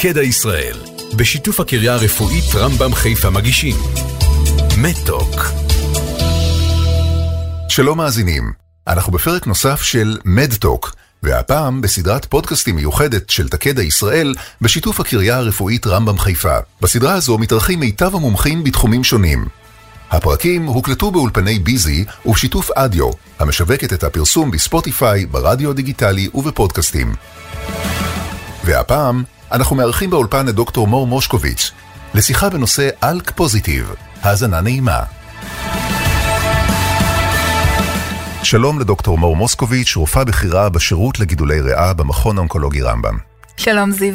תקדע ישראל, בשיתוף הקריה הרפואית רמב"ם חיפה מגישים. מתוק. שלום מאזינים, אנחנו בפרק נוסף של מדטוק, והפעם בסדרת פודקאסטים מיוחדת של תקדע ישראל בשיתוף הקריה הרפואית רמב"ם חיפה. בסדרה הזו מתארחים מיטב המומחים בתחומים שונים. הפרקים הוקלטו באולפני ביזי ובשיתוף אדיו, המשווקת את הפרסום בספוטיפיי, ברדיו הדיגיטלי ובפודקאסטים. והפעם אנחנו מארחים באולפן את דוקטור מור מושקוביץ לשיחה בנושא אלק פוזיטיב, האזנה נעימה. שלום לדוקטור מור מוסקוביץ', רופאה בכירה בשירות לגידולי ריאה במכון האונקולוגי רמב"ם. שלום זיו.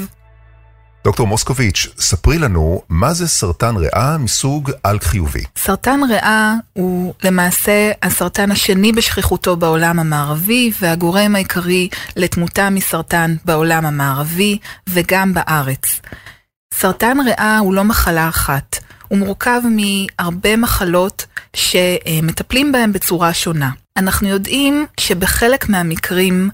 דוקטור מוסקוביץ', ספרי לנו מה זה סרטן ריאה מסוג אלק חיובי. סרטן ריאה הוא למעשה הסרטן השני בשכיחותו בעולם המערבי והגורם העיקרי לתמותה מסרטן בעולם המערבי וגם בארץ. סרטן ריאה הוא לא מחלה אחת, הוא מורכב מהרבה מחלות שמטפלים בהן בצורה שונה. אנחנו יודעים שבחלק מהמקרים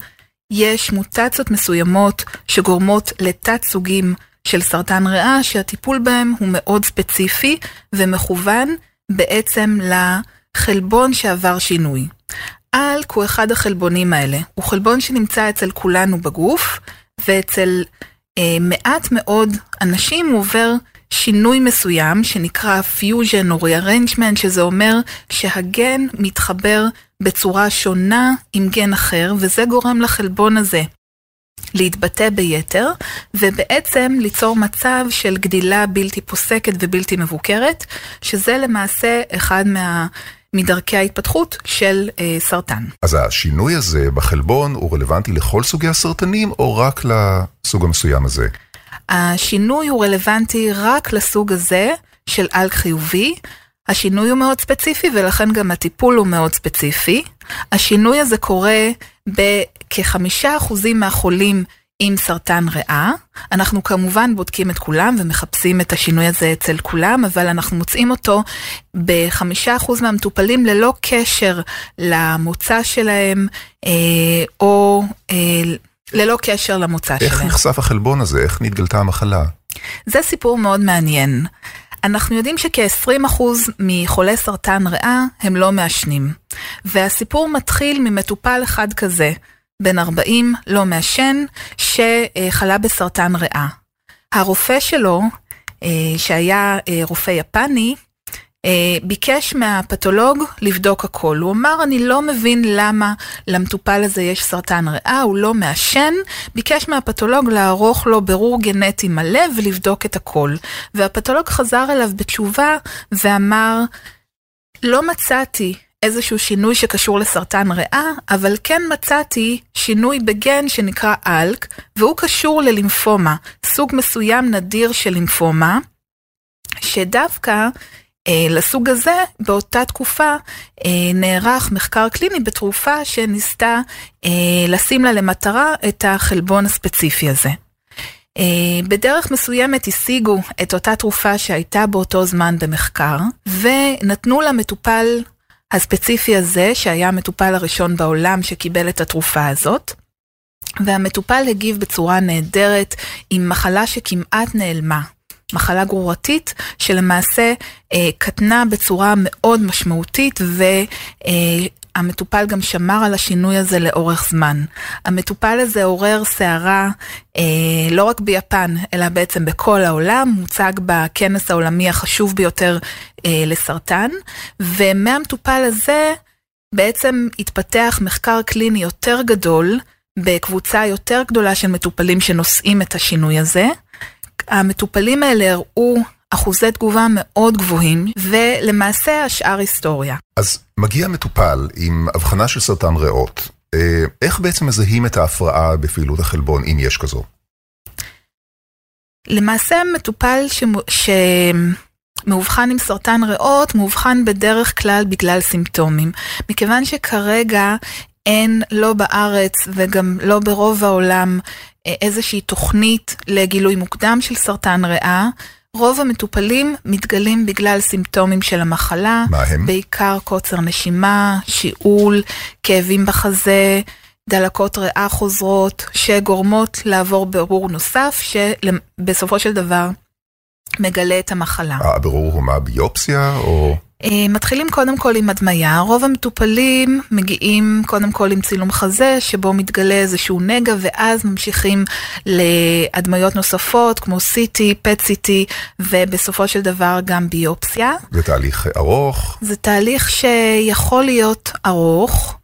יש מוטציות מסוימות שגורמות לתת סוגים של סרטן ריאה שהטיפול בהם הוא מאוד ספציפי ומכוון בעצם לחלבון שעבר שינוי. ALK הוא אחד החלבונים האלה, הוא חלבון שנמצא אצל כולנו בגוף ואצל אה, מעט מאוד אנשים הוא עובר שינוי מסוים שנקרא פיוז'ן או rearrangement, שזה אומר שהגן מתחבר בצורה שונה עם גן אחר, וזה גורם לחלבון הזה להתבטא ביתר, ובעצם ליצור מצב של גדילה בלתי פוסקת ובלתי מבוקרת, שזה למעשה אחד מה... מדרכי ההתפתחות של אה, סרטן. אז השינוי הזה בחלבון הוא רלוונטי לכל סוגי הסרטנים, או רק לסוג המסוים הזה? השינוי הוא רלוונטי רק לסוג הזה של אלק חיובי. השינוי הוא מאוד ספציפי ולכן גם הטיפול הוא מאוד ספציפי. השינוי הזה קורה בכחמישה אחוזים מהחולים עם סרטן ריאה. אנחנו כמובן בודקים את כולם ומחפשים את השינוי הזה אצל כולם, אבל אנחנו מוצאים אותו בחמישה אחוז מהמטופלים ללא קשר למוצא שלהם, אה, או אה, ללא קשר למוצא איך שלהם. איך נחשף החלבון הזה? איך נתגלתה המחלה? זה סיפור מאוד מעניין. אנחנו יודעים שכ-20% מחולי סרטן ריאה הם לא מעשנים. והסיפור מתחיל ממטופל אחד כזה, בן 40, לא מעשן, שחלה בסרטן ריאה. הרופא שלו, אה, שהיה אה, רופא יפני, ביקש מהפתולוג לבדוק הכל. הוא אמר, אני לא מבין למה למטופל הזה יש סרטן ריאה, הוא לא מעשן, ביקש מהפתולוג לערוך לו בירור גנטי מלא ולבדוק את הכל. והפתולוג חזר אליו בתשובה ואמר, לא מצאתי איזשהו שינוי שקשור לסרטן ריאה, אבל כן מצאתי שינוי בגן שנקרא אלק, והוא קשור ללימפומה, סוג מסוים נדיר של לימפומה, שדווקא אה, לסוג הזה, באותה תקופה אה, נערך מחקר קליני בתרופה שניסתה אה, לשים לה למטרה את החלבון הספציפי הזה. אה, בדרך מסוימת השיגו את אותה תרופה שהייתה באותו זמן במחקר, ונתנו למטופל הספציפי הזה, שהיה המטופל הראשון בעולם שקיבל את התרופה הזאת, והמטופל הגיב בצורה נהדרת עם מחלה שכמעט נעלמה. מחלה גרורתית שלמעשה אה, קטנה בצורה מאוד משמעותית והמטופל אה, גם שמר על השינוי הזה לאורך זמן. המטופל הזה עורר סערה אה, לא רק ביפן אלא בעצם בכל העולם, מוצג בכנס העולמי החשוב ביותר אה, לסרטן ומהמטופל הזה בעצם התפתח מחקר קליני יותר גדול בקבוצה יותר גדולה של מטופלים שנושאים את השינוי הזה. המטופלים האלה הראו אחוזי תגובה מאוד גבוהים, ולמעשה השאר היסטוריה. אז מגיע מטופל עם הבחנה של סרטן ריאות. אה, איך בעצם מזהים את ההפרעה בפעילות החלבון, אם יש כזו? למעשה מטופל שמאובחן עם סרטן ריאות, מאובחן בדרך כלל בגלל סימפטומים. מכיוון שכרגע אין, לא בארץ וגם לא ברוב העולם, איזושהי תוכנית לגילוי מוקדם של סרטן ריאה. רוב המטופלים מתגלים בגלל סימפטומים של המחלה. מה הם? בעיקר קוצר נשימה, שיעול, כאבים בחזה, דלקות ריאה חוזרות שגורמות לעבור ברור נוסף שבסופו של דבר מגלה את המחלה. הבירור הוא מה, ביופסיה או... אה, מתחילים קודם כל עם הדמיה, רוב המטופלים מגיעים קודם כל עם צילום חזה שבו מתגלה איזשהו נגע ואז ממשיכים להדמיות נוספות כמו CT, PET CT ובסופו של דבר גם ביופסיה. זה תהליך ארוך? זה תהליך שיכול להיות ארוך.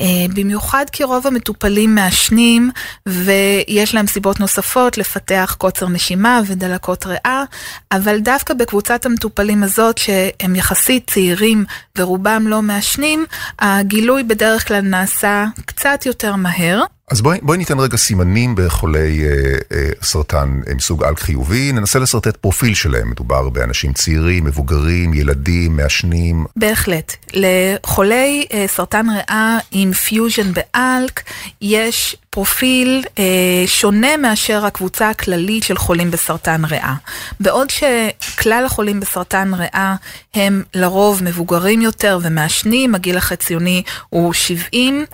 אה, במיוחד כי רוב המטופלים מעשנים ויש להם סיבות נוספות לפתח קוצר נשימה ודלקות ריאה, אבל דווקא בקבוצת המטופלים הזאת שהם יחסית צעירים ורובם לא מעשנים, הגילוי בדרך כלל נעשה קצת יותר מהר. אז בואי, בואי ניתן רגע סימנים בחולי אה, אה, סרטן אה, מסוג אלק חיובי, ננסה לשרטט פרופיל שלהם, מדובר באנשים צעירים, מבוגרים, ילדים, מעשנים. בהחלט. לחולי אה, סרטן ריאה עם fusion ב ALK יש פרופיל אה, שונה מאשר הקבוצה הכללית של חולים בסרטן ריאה. בעוד שכלל החולים בסרטן ריאה הם לרוב מבוגרים יותר ומעשנים, הגיל החציוני הוא 70,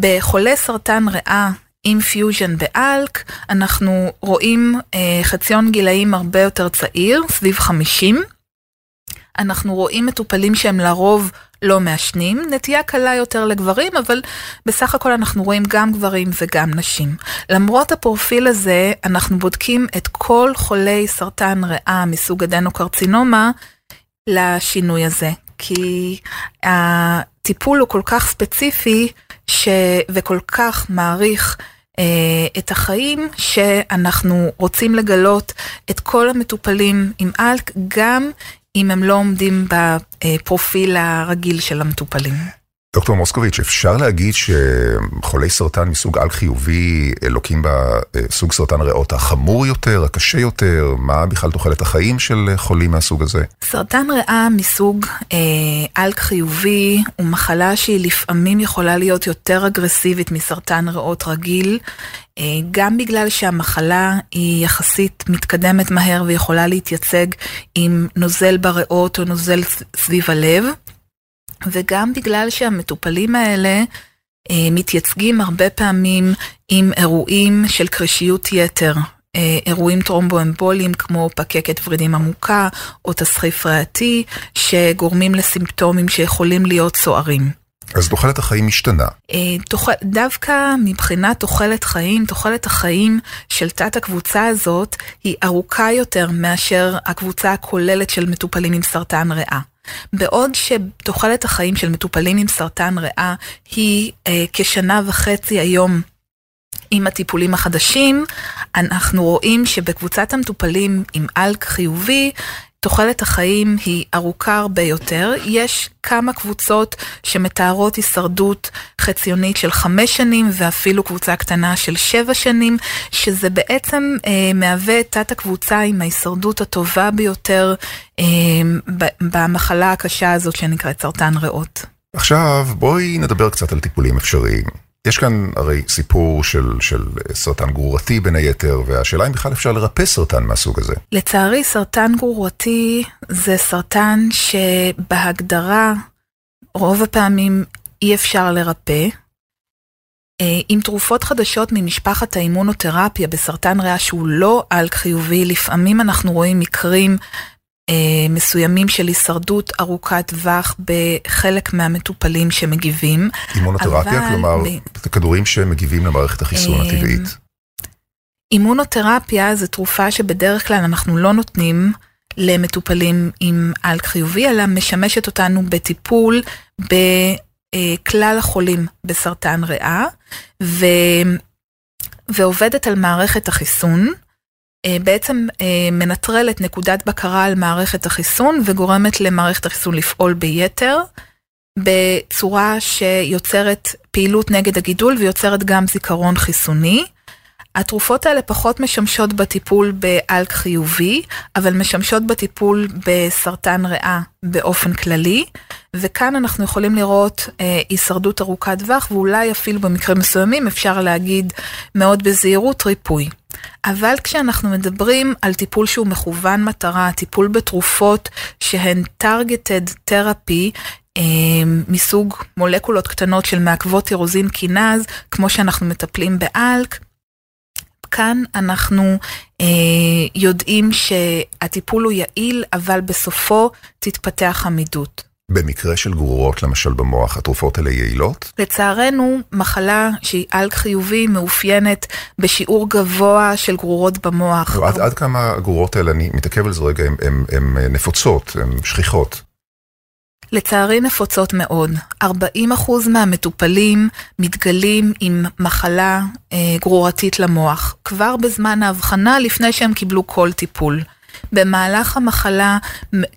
בחולי סרטן ריאה עם fusion ב ALK, אנחנו רואים אה, חציון גילאים הרבה יותר צעיר, סביב 50. אנחנו רואים מטופלים שהם לרוב לא מעשנים, נטייה קלה יותר לגברים, אבל בסך הכל אנחנו רואים גם גברים וגם נשים. למרות הפרופיל הזה, אנחנו בודקים את כל חולי סרטן ריאה מסוג אדנוקרצינומה לשינוי הזה. כי הטיפול הוא כל כך ספציפי ש... וכל כך מעריך אה, את החיים, שאנחנו רוצים לגלות את כל המטופלים עם אלק, גם אם הם לא עומדים בפרופיל הרגיל של המטופלים. דוקטור מוסקוביץ', אפשר להגיד שחולי סרטן מסוג על חיובי לוקים בסוג סרטן ריאות החמור יותר, הקשה יותר? מה בכלל תוחלת החיים של חולים מהסוג הזה? סרטן ריאה מסוג אה, אלק חיובי הוא מחלה שהיא לפעמים יכולה להיות יותר אגרסיבית מסרטן ריאות רגיל. אה, גם בגלל שהמחלה היא יחסית מתקדמת מהר ויכולה להתייצג עם נוזל בריאות או נוזל סביב הלב. וגם בגלל שהמטופלים האלה אה, מתייצגים הרבה פעמים עם אירועים של קרישיות יתר. אה, אירועים טרומבואמבוליים כמו פקקת ורידים עמוקה או תסחיף ריאתי שגורמים לסימפטומים שיכולים להיות סוערים. אז תוחלת החיים משתנה. אה, תוכל, דווקא מבחינת תוחלת חיים, תוחלת החיים של תת הקבוצה הזאת היא ארוכה יותר מאשר הקבוצה הכוללת של מטופלים עם סרטן ריאה. בעוד שתוחלת החיים של מטופלים עם סרטן ריאה היא אה, כשנה וחצי היום. עם הטיפולים החדשים, אנחנו רואים שבקבוצת המטופלים עם אלק חיובי, תוחלת החיים היא ארוכה הרבה יותר. יש כמה קבוצות שמתארות הישרדות חציונית של חמש שנים ואפילו קבוצה קטנה של שבע שנים, שזה בעצם אה, מהווה את תת הקבוצה עם ההישרדות הטובה ביותר אה, במחלה הקשה הזאת שנקראת סרטן ריאות. עכשיו בואי נדבר קצת על טיפולים אפשריים. יש כאן הרי סיפור של, של סרטן גרורתי בין היתר, והשאלה אם בכלל אפשר לרפא סרטן מהסוג הזה. לצערי, סרטן גרורתי זה סרטן שבהגדרה רוב הפעמים אי אפשר לרפא. אה, עם תרופות חדשות ממשפחת האימונותרפיה בסרטן ריאה שהוא לא אלק חיובי, לפעמים אנחנו רואים מקרים מסוימים של הישרדות ארוכת טווח בחלק מהמטופלים שמגיבים. אימונותרפיה, כלומר. כדורים שמגיבים למערכת החיסון אה, הטבעית. אימונותרפיה זו תרופה שבדרך כלל אנחנו לא נותנים למטופלים עם אלק חיובי, אלא משמשת אותנו בטיפול בכלל החולים בסרטן ריאה, ו... ועובדת על מערכת החיסון. אה, בעצם אה, מנטרלת נקודת בקרה על מערכת החיסון וגורמת למערכת החיסון לפעול ביתר, בצורה שיוצרת פעילות נגד הגידול ויוצרת גם זיכרון חיסוני. התרופות האלה פחות משמשות בטיפול באלק חיובי, אבל משמשות בטיפול בסרטן ריאה באופן כללי, וכאן אנחנו יכולים לראות אה, הישרדות ארוכת טווח, ואולי אפילו במקרים מסוימים אפשר להגיד מאוד בזהירות ריפוי. אבל כשאנחנו מדברים על טיפול שהוא מכוון מטרה, טיפול בתרופות שהן targeted therapy, מסוג מולקולות קטנות של מעכבות טירוזין קינז, כמו שאנחנו מטפלים באלק. כאן אנחנו אה, יודעים שהטיפול הוא יעיל, אבל בסופו תתפתח עמידות. במקרה של גרורות למשל במוח, התרופות האלה יעילות? לצערנו, מחלה שהיא אלק חיובי מאופיינת בשיעור גבוה של גרורות במוח. עד, עד כמה הגרורות האלה, אני מתעכב על זה רגע, הן נפוצות, הן שכיחות. לצערי נפוצות מאוד. 40% מהמטופלים מתגלים עם מחלה אה, גרורתית למוח, כבר בזמן ההבחנה לפני שהם קיבלו כל טיפול. במהלך המחלה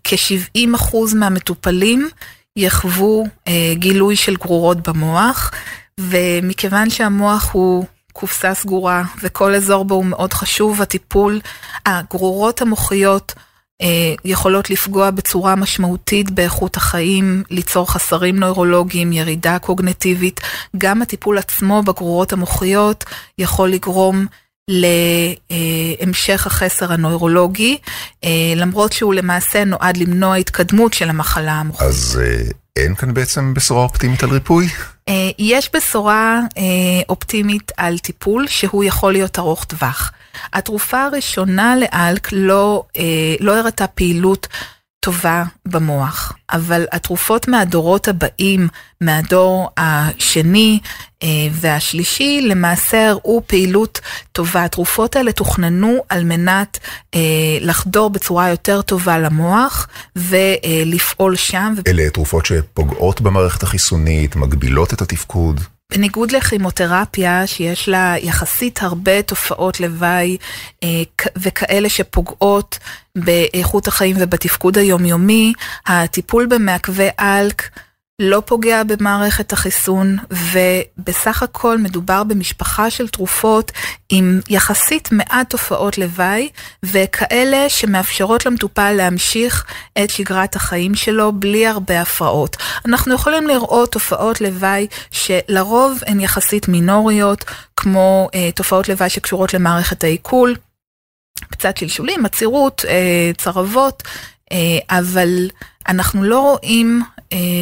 כ-70% מהמטופלים יחוו אה, גילוי של גרורות במוח, ומכיוון שהמוח הוא קופסה סגורה וכל אזור בו הוא מאוד חשוב, הטיפול, הגרורות המוחיות אה, יכולות לפגוע בצורה משמעותית באיכות החיים, ליצור חסרים נוירולוגיים, ירידה קוגנטיבית. גם הטיפול עצמו בגרורות המוחיות יכול לגרום להמשך החסר הנוירולוגי, אה, למרות שהוא למעשה נועד למנוע התקדמות של המחלה המוחית. אז אה, אין כאן בעצם בשורה אופטימית על ריפוי? יש בשורה אופטימית על טיפול שהוא יכול להיות ארוך טווח. התרופה הראשונה לאלק לא, אה, לא הראתה פעילות טובה במוח, אבל התרופות מהדורות הבאים, מהדור השני אה, והשלישי, למעשה הראו פעילות טובה. התרופות האלה תוכננו על מנת אה, לחדור בצורה יותר טובה למוח ולפעול שם. אלה תרופות שפוגעות במערכת החיסונית, מגבילות את התפקוד. בניגוד לכימותרפיה, שיש לה יחסית הרבה תופעות לוואי אה, וכאלה שפוגעות באיכות החיים ובתפקוד היומיומי, הטיפול במעכבי אלק לא פוגע במערכת החיסון, ובסך הכל מדובר במשפחה של תרופות עם יחסית מעט תופעות לוואי, וכאלה שמאפשרות למטופל להמשיך את שגרת החיים שלו בלי הרבה הפרעות. אנחנו יכולים לראות תופעות לוואי שלרוב הן יחסית מינוריות, כמו אה, תופעות לוואי שקשורות למערכת העיכול. קצת שלשולים, עצירות, אה, צרבות, אה, אבל אנחנו לא רואים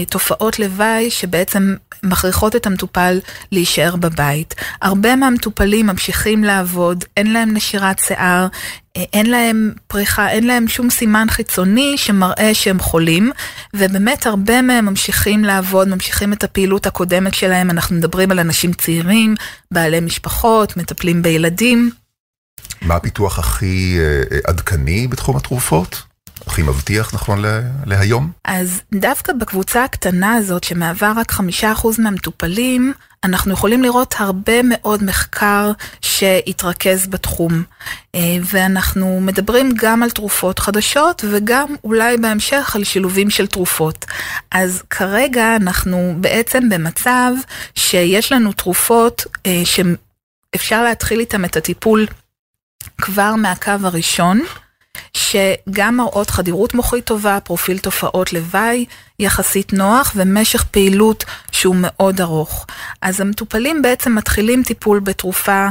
תופעות לוואי שבעצם מכריחות את המטופל להישאר בבית. הרבה מהמטופלים ממשיכים לעבוד, אין להם נשירת שיער, אה, אין להם פריחה, אין להם שום סימן חיצוני שמראה שהם חולים, ובאמת הרבה מהם ממשיכים לעבוד, ממשיכים את הפעילות הקודמת שלהם. אנחנו מדברים על אנשים צעירים, בעלי משפחות, מטפלים בילדים. מה הפיתוח הכי אה, עדכני בתחום התרופות? הכי מבטיח נכון להיום? אז דווקא בקבוצה הקטנה הזאת, שמהווה רק חמישה אחוז מהמטופלים, אנחנו יכולים לראות הרבה מאוד מחקר שהתרכז בתחום. אה, ואנחנו מדברים גם על תרופות חדשות וגם אולי בהמשך על שילובים של תרופות. אז כרגע אנחנו בעצם במצב שיש לנו תרופות אה, שאפשר להתחיל איתן את הטיפול כבר מהקו הראשון. שגם מראות חדירות מוחית טובה, פרופיל תופעות לוואי יחסית נוח ומשך פעילות שהוא מאוד ארוך. אז המטופלים בעצם מתחילים טיפול בתרופה,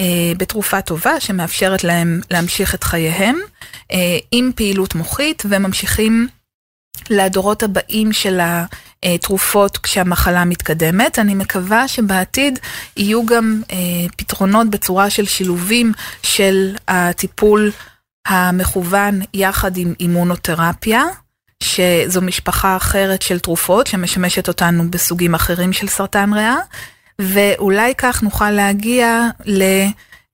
אה, בתרופה טובה שמאפשרת להם להמשיך את חייהם אה, עם פעילות מוחית וממשיכים לדורות הבאים של התרופות כשהמחלה מתקדמת. אני מקווה שבעתיד יהיו גם אה, פתרונות בצורה של שילובים של הטיפול המכוון יחד עם אימונותרפיה, שזו משפחה אחרת של תרופות שמשמשת אותנו בסוגים אחרים של סרטן ריאה, ואולי כך נוכל להגיע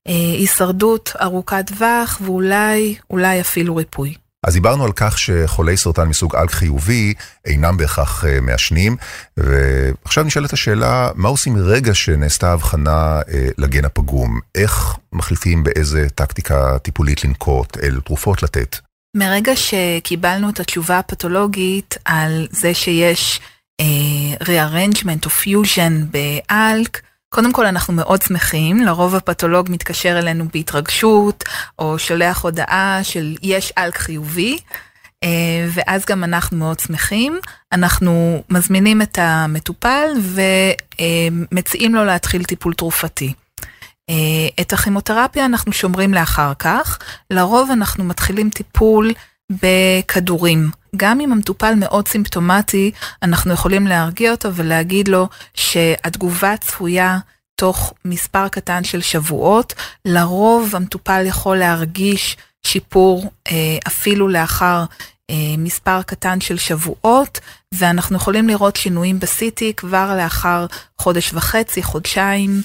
להישרדות ארוכת טווח ואולי, אולי אפילו ריפוי. אז דיברנו על כך שחולי סרטן מסוג אלק חיובי אינם בהכרח אה, מעשנים, ועכשיו נשאלת השאלה, מה עושים מרגע שנעשתה הבחנה אה, לגן הפגום? איך מחליטים באיזה טקטיקה טיפולית לנקוט, אילו תרופות לתת? מרגע שקיבלנו את התשובה הפתולוגית על זה שיש אה, rearrangement או fusion באלק, קודם כל אנחנו מאוד שמחים, לרוב הפתולוג מתקשר אלינו בהתרגשות, או שולח הודעה של יש אלק חיובי, אה, ואז גם אנחנו מאוד שמחים. אנחנו מזמינים את המטופל ומציעים לו להתחיל טיפול תרופתי. אה, את הכימותרפיה אנחנו שומרים לאחר כך, לרוב אנחנו מתחילים טיפול בכדורים. גם אם המטופל מאוד סימפטומטי, אנחנו יכולים להרגיע אותו ולהגיד לו שהתגובה צפויה תוך מספר קטן של שבועות. לרוב המטופל יכול להרגיש שיפור אה, אפילו לאחר אה, מספר קטן של שבועות, ואנחנו יכולים לראות שינויים ב-CT כבר לאחר חודש וחצי, חודשיים.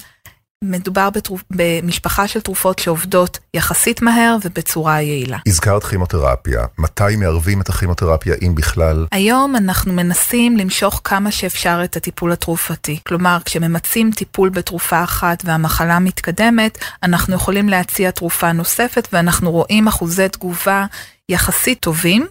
מדובר בתרופ... במשפחה של תרופות שעובדות יחסית מהר ובצורה יעילה. הזכרת כימותרפיה, מתי מערבים את הכימותרפיה, אם בכלל? היום אנחנו מנסים למשוך כמה שאפשר את הטיפול התרופתי. כלומר, כשממצים טיפול בתרופה אחת והמחלה מתקדמת, אנחנו יכולים להציע תרופה נוספת ואנחנו רואים אחוזי תגובה יחסית טובים.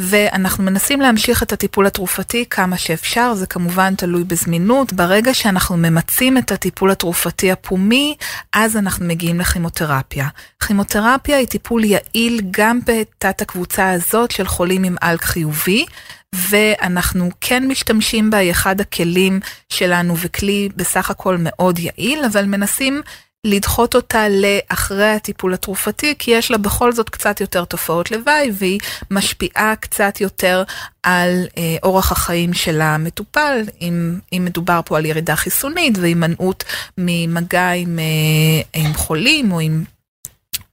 ואנחנו מנסים להמשיך את הטיפול התרופתי כמה שאפשר, זה כמובן תלוי בזמינות. ברגע שאנחנו ממצים את הטיפול התרופתי הפומי, אז אנחנו מגיעים לכימותרפיה. כימותרפיה היא טיפול יעיל גם בתת הקבוצה הזאת של חולים עם אלק חיובי, ואנחנו כן משתמשים בה, היא אחד הכלים שלנו וכלי בסך הכל מאוד יעיל, אבל מנסים לדחות אותה לאחרי הטיפול התרופתי, כי יש לה בכל זאת קצת יותר תופעות לוואי, והיא משפיעה קצת יותר על אה, אורח החיים של המטופל, אם, אם מדובר פה על ירידה חיסונית והימנעות ממגע עם, אה, עם חולים או עם,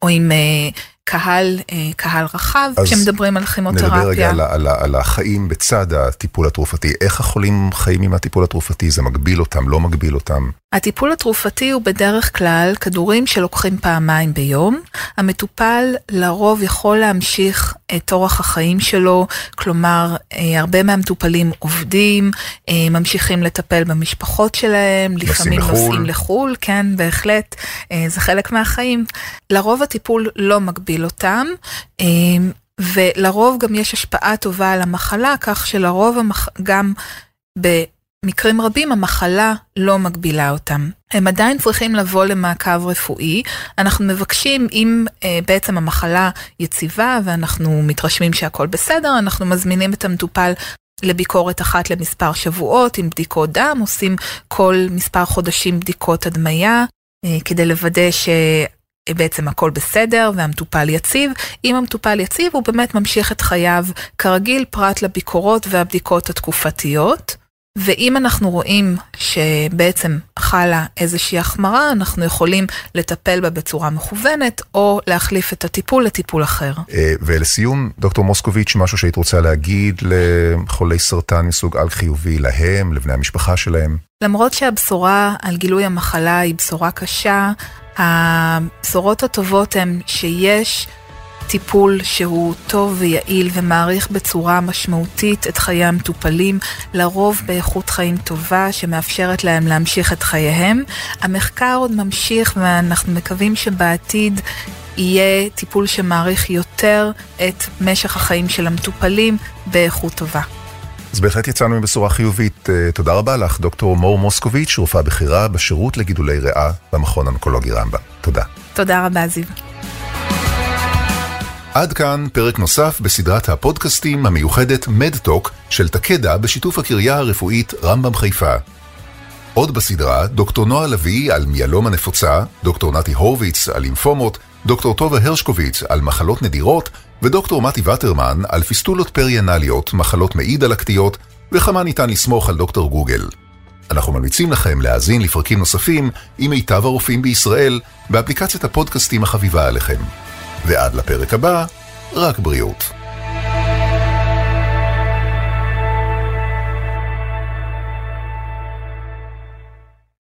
או עם אה, קהל, אה, קהל רחב, כשמדברים על כימותרפיה. נדבר רגע על, על, על החיים בצד הטיפול התרופתי. איך החולים חיים עם הטיפול התרופתי? זה מגביל אותם, לא מגביל אותם? הטיפול התרופתי הוא בדרך כלל כדורים שלוקחים פעמיים ביום. המטופל לרוב יכול להמשיך את אורח החיים שלו, כלומר, אה, הרבה מהמטופלים עובדים, אה, ממשיכים לטפל במשפחות שלהם, לפעמים נוסעים לחו"ל, כן, בהחלט, זה חלק מהחיים. לרוב הטיפול לא מגביל להגביל אותם, אמ, ולרוב גם יש השפעה טובה על המחלה, כך שלרוב המח... גם במקרים רבים המחלה לא מגבילה אותם. הם עדיין צריכים לבוא למעקב רפואי. אנחנו מבקשים, אם אה, בעצם המחלה יציבה ואנחנו מתרשמים שהכל בסדר, אנחנו מזמינים את המטופל לביקורת אחת למספר שבועות עם בדיקות דם, עושים כל מספר חודשים בדיקות הדמיה אה, כדי לוודא ש... בעצם הכל בסדר והמטופל יציב. אם המטופל יציב הוא באמת ממשיך את חייו כרגיל פרט לביקורות והבדיקות התקופתיות. ואם אנחנו רואים שבעצם חלה איזושהי החמרה, אנחנו יכולים לטפל בה בצורה מכוונת, או להחליף את הטיפול לטיפול אחר. אה, ולסיום, דוקטור מוסקוביץ', משהו שהיית רוצה להגיד לחולי סרטן מסוג על חיובי, להם, לבני המשפחה שלהם? למרות שהבשורה על גילוי המחלה היא בשורה קשה, הבשורות הטובות הן שיש טיפול שהוא טוב ויעיל ומעריך בצורה משמעותית את חיי המטופלים, לרוב באיכות חיים טובה שמאפשרת להם להמשיך את חייהם. המחקר עוד ממשיך ואנחנו מקווים שבעתיד יהיה טיפול שמעריך יותר את משך החיים של המטופלים באיכות טובה. אז בהחלט יצאנו עם בשורה חיובית. אה, תודה רבה לך, דוקטור מור מוסקוביץ', רופאה בכירה בשירות לגידולי ריאה במכון האונקולוגי רמב"ם. תודה. תודה רבה, זיו. עד כאן פרק נוסף בסדרת הפודקאסטים המיוחדת מדטוק של תקדה בשיתוף הקריה הרפואית רמב"ם חיפה. עוד בסדרה, דוקטור נועה לביא על מיאלומה נפוצה, דוקטור נתי הורוביץ על לימפומות, דוקטור טובה הרשקוביץ על מחלות נדירות, ודוקטור מתי וטרמן על פיסטולות פריאנליות, מחלות מעי דלקתיות, וכמה ניתן לסמוך על דוקטור גוגל. אנחנו ממליצים לכם להאזין לפרקים נוספים עם מיטב הרופאים בישראל באפליקציית הפודקאסטים החביבה עליכם. ועד לפרק הבא, רק בריאות.